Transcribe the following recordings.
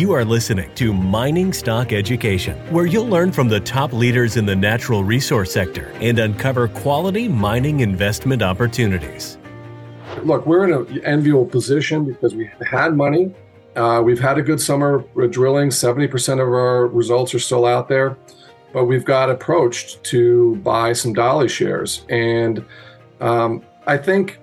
You are listening to Mining Stock Education, where you'll learn from the top leaders in the natural resource sector and uncover quality mining investment opportunities. Look, we're in an enviable position because we had money. Uh, we've had a good summer drilling. 70% of our results are still out there, but we've got approached to buy some Dolly shares. And um, I think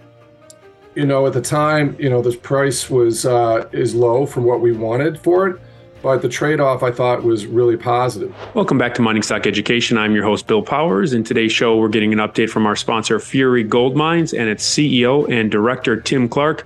you know, at the time, you know, the price was uh, is low from what we wanted for it. But the trade off I thought was really positive. Welcome back to Mining Stock Education. I'm your host, Bill Powers. In today's show, we're getting an update from our sponsor, Fury Gold Mines, and its CEO and director, Tim Clark.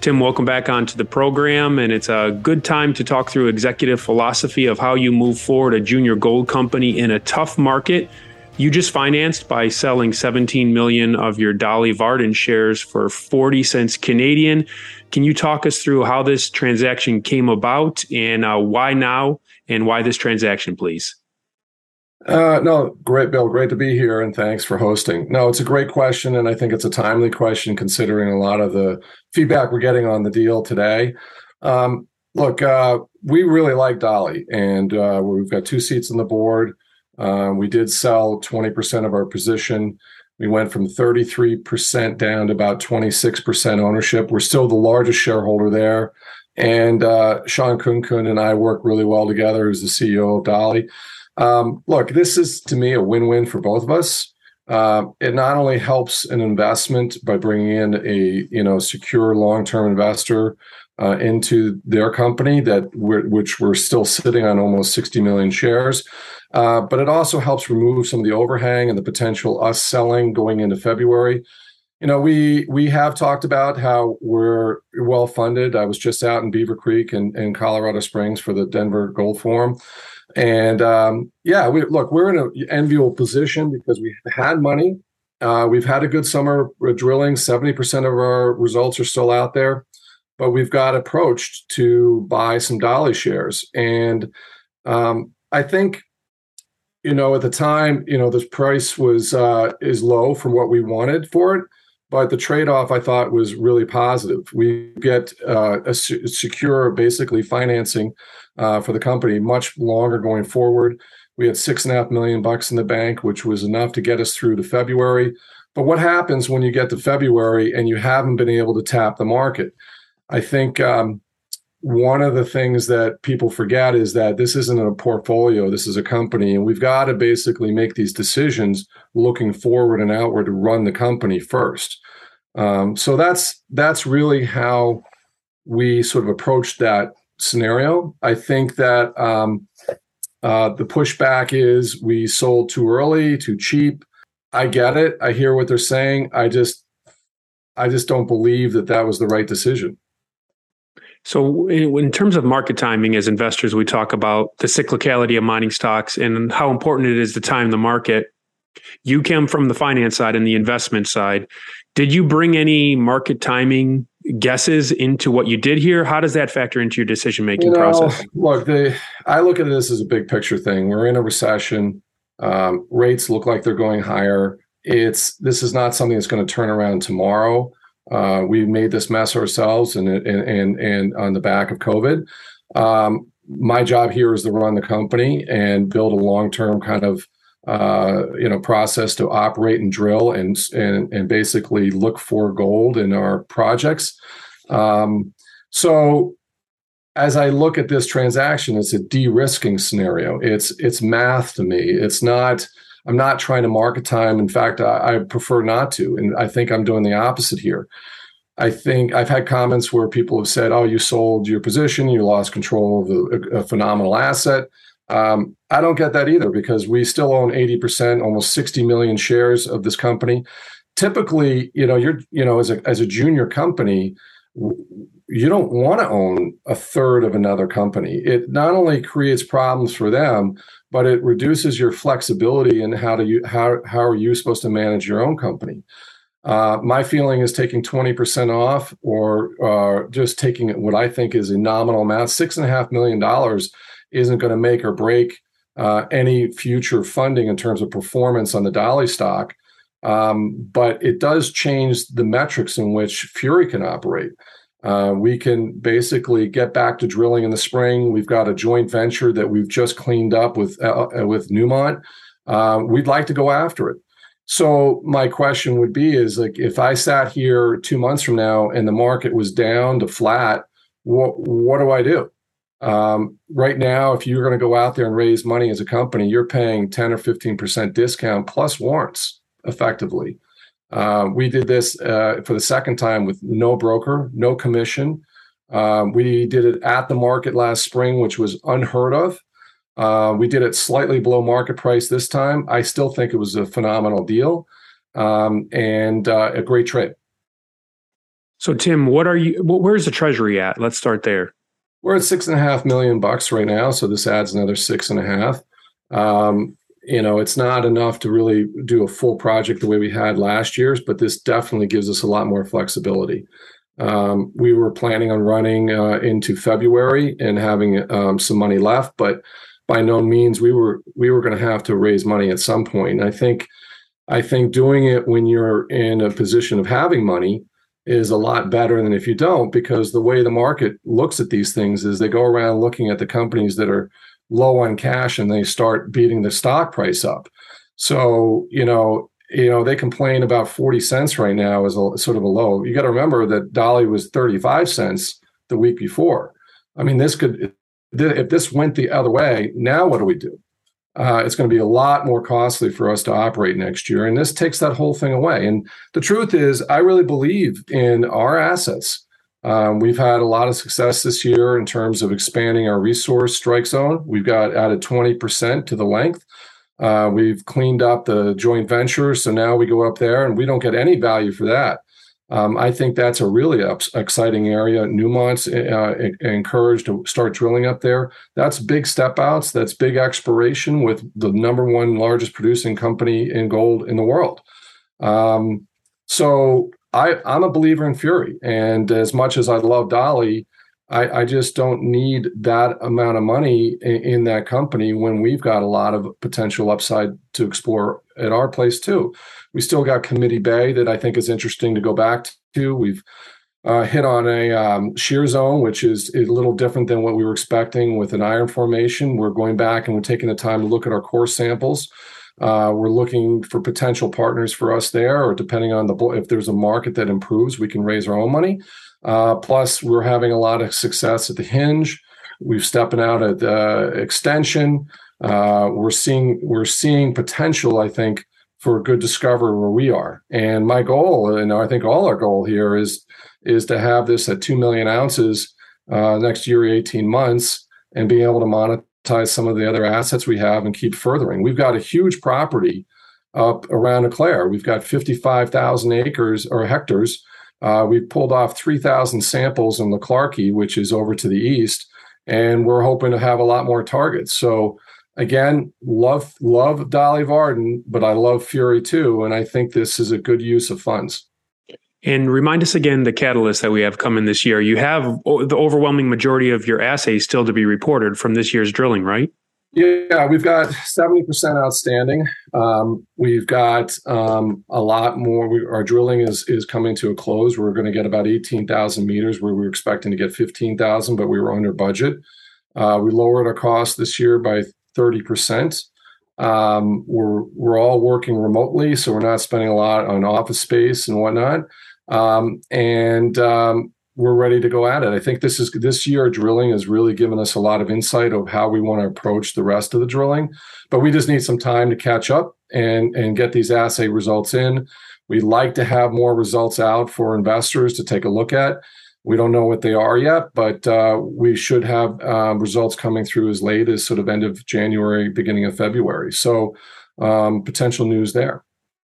Tim, welcome back onto the program. And it's a good time to talk through executive philosophy of how you move forward a junior gold company in a tough market you just financed by selling 17 million of your Dolly Varden shares for 40 cents Canadian. Can you talk us through how this transaction came about and uh, why now and why this transaction, please? Uh, no, great, Bill. Great to be here, and thanks for hosting. No, it's a great question, and I think it's a timely question considering a lot of the feedback we're getting on the deal today. Um, look, uh, we really like Dolly, and uh, we've got two seats on the board. Um, we did sell 20% of our position. We went from 33% down to about 26% ownership. We're still the largest shareholder there. And uh, Shawn Khunkhun and I work really well together, who's the CEO of Dolly. Um, look, this is to me a win win for both of us. Uh, it not only helps an investment by bringing in a you know secure long term investor uh, into their company that we're, which we're still sitting on almost 60 million shares. Uh, but it also helps remove some of the overhang and the potential us selling going into February. You know, we we have talked about how we're well funded. I was just out in Beaver Creek and in, in Colorado Springs for the Denver Gold Forum, and um, yeah, we look we're in an enviable position because we had money. Uh, we've had a good summer drilling. Seventy percent of our results are still out there but we've got approached to buy some Dolly shares. And um, I think, you know, at the time, you know, the price was uh, is low from what we wanted for it, but the trade off I thought was really positive. We get uh, a su- secure, basically financing uh, for the company much longer going forward. We had six and a half million bucks in the bank, which was enough to get us through to February. But what happens when you get to February and you haven't been able to tap the market? I think um, one of the things that people forget is that this isn't a portfolio, this is a company, and we've got to basically make these decisions looking forward and outward to run the company first. Um, so that's that's really how we sort of approached that scenario. I think that um, uh, the pushback is we sold too early, too cheap. I get it. I hear what they're saying. I just I just don't believe that that was the right decision. So, in terms of market timing, as investors, we talk about the cyclicality of mining stocks and how important it is to time the market. You came from the finance side and the investment side. Did you bring any market timing guesses into what you did here? How does that factor into your decision making you know, process? Look, the, I look at this as a big picture thing. We're in a recession. Um, rates look like they're going higher. It's this is not something that's going to turn around tomorrow. Uh, we made this mess ourselves, and and and, and on the back of COVID. Um, my job here is to run the company and build a long-term kind of uh, you know process to operate and drill and and and basically look for gold in our projects. Um, so as I look at this transaction, it's a de-risking scenario. It's it's math to me. It's not I'm not trying to market time. In fact, I, I, prefer not to. And I think I'm doing the opposite here. I think I've had comments where people have said, "Oh, you sold your position, you lost control of a, a phenomenal asset." Um, I don't get that either because we still own 80%, almost 60 million shares of this company. Typically, you know, you're, you know, as a as a junior company, you don't want to own a third of another company. It not only creates problems for them, but it reduces your flexibility in how to you how how are you supposed to manage your own company. Uh, my feeling is taking 20% off or uh, just taking what I think is a nominal amount, six and a half million dollars isn't going to make or break uh, any future funding in terms of performance on the Dolly stock. Um, but it does change the metrics in which Fury can operate. Uh, we can basically get back to drilling in the spring. We've got a joint venture that we've just cleaned up with uh, uh with Newmont. Uh, we'd like to go after it. So my question would be: Is like if I sat here two months from now and the market was down to flat, what what do I do? Um, right now, if you're going to go out there and raise money as a company, you're paying 10 or 15% discount plus warrants effectively. Uh, we did this uh, for the second time with no broker, no commission. Um, we did it at the market last spring, which was unheard of. Uh, we did it slightly below market price this time. I still think it was a phenomenal deal um, and uh, a great trade. So, Tim, what are you? Where's the treasury at? Let's start there. We're at six and a half million bucks right now, so this adds another six and a half. Um, you know, it's not enough to really do a full project the way we had last year's, but this definitely gives us a lot more flexibility. Um, we were planning on running uh, into February and having um, some money left, but by no means we were we were going to have to raise money at some point. And I think I think doing it when you're in a position of having money is a lot better than if you don't, because the way the market looks at these things is they go around looking at the companies that are low on cash and they start beating the stock price up. So, you know, you know, they complain about 40 cents right now as a sort of a low. You got to remember that Dolly was 35 cents the week before. I mean, this could, if this went the other way, now what do we do? uh, it's going to be a lot more costly for us to operate next year. And this takes that whole thing away. And the truth is, I really believe in our assets. Um, we've had a lot of success this year in terms of expanding our resource strike zone. We've got added 20% to the length. Uh, we've cleaned up the joint venture. So now we go up there and we don't get any value for that. Um, I think that's a really ups- exciting area. Newmont's uh, encouraged to start drilling up there. That's big step outs. That's big exploration with the number one largest producing company in gold in the world. Um, so I, am a believer in Fury. And as much as I love Dolly, I, I just don't need that amount of money in, in that company when we've got a lot of potential upside to explore at our place too. We still got Committee Bay that I think is interesting to go back to. We've uh, hit on a um, shear zone, which is, is, a little different than what we were expecting with an iron formation. We're going back and we're taking the time to look at our core samples. Uh, we're looking for potential partners for us there, or depending on the if there's a market that improves, we can raise our own money. Uh, plus, we're having a lot of success at the hinge. We've stepping out at the extension. Uh, we're seeing we're seeing potential. I think for a good discovery where we are. And my goal, and I think all our goal here is is to have this at two million ounces uh, next year, eighteen months, and being able to monetize some of the other assets we have and keep furthering. We've got a huge property up around Eau Claire. We've got fifty five thousand acres or hectares. Uh, we've pulled off three thousand samples in Clarkie, which is over to the east, and we're hoping to have a lot more targets. So again, love love Dolly Varden, but I love Fury too, and I think this is a good use of funds. And remind us again the catalyst that we have coming this year. You have the overwhelming majority of your assays still to be reported from this year's drilling, right? Yeah, we've got 70% outstanding. Um, we've got um, a lot more. We, our drilling is is coming to a close. We're going to get about 18,000 meters where we were expecting to get 15,000, but we were under budget. Uh, we lowered our cost this year by 30%. Um, we're we're all working remotely, so we're not spending a lot on office space and whatnot. Um, and um, we're ready to go at it. I think this is this year drilling has really given us a lot of insight of how we want to approach the rest of the drilling. But we just need some time to catch up and and get these assay results in. We'd like to have more results out for investors to take a look at. We don't know what they are yet, but uh, we should have um, results coming through as late as sort of end of January, beginning of February. So um, potential news there.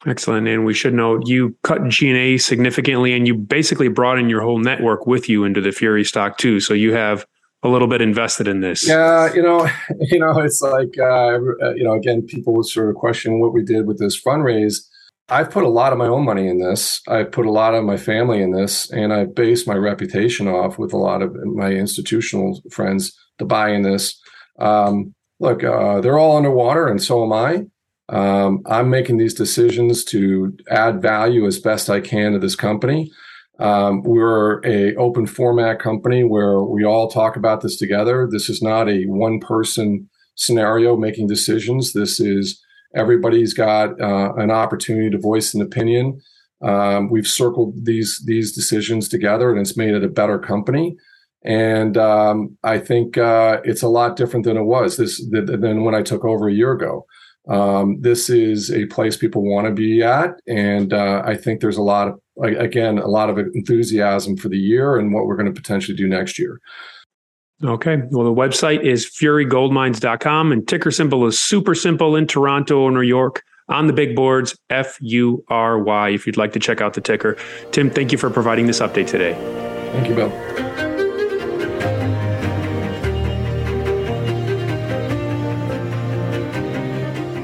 Excellent. And we should note you cut G&A significantly and you basically brought in your whole network with you into the Fury stock too. So you have a little bit invested in this. Yeah, you know, you know, it's like uh, you know, again, people would sort of question what we did with this fundraise. I've put a lot of my own money in this. I put a lot of my family in this, and I base my reputation off with a lot of my institutional friends to buy in this. Um, look, uh, they're all underwater, and so am I. Um, I'm making these decisions to add value as best I can to this company. Um, we're a open format company where we all talk about this together. This is not a one person scenario making decisions. This is everybody's got uh, an opportunity to voice an opinion. Um, we've circled these these decisions together, and it's made it a better company. And um, I think uh, it's a lot different than it was this than when I took over a year ago. Um, this is a place people want to be at, and uh, I think there's a lot of again a lot of enthusiasm for the year and what we're going to potentially do next year. Okay. Well, the website is furygoldmines.com and ticker symbol is super simple in Toronto or New York on the big boards, F U R Y, if you'd like to check out the ticker. Tim, thank you for providing this update today. Thank you, Bill.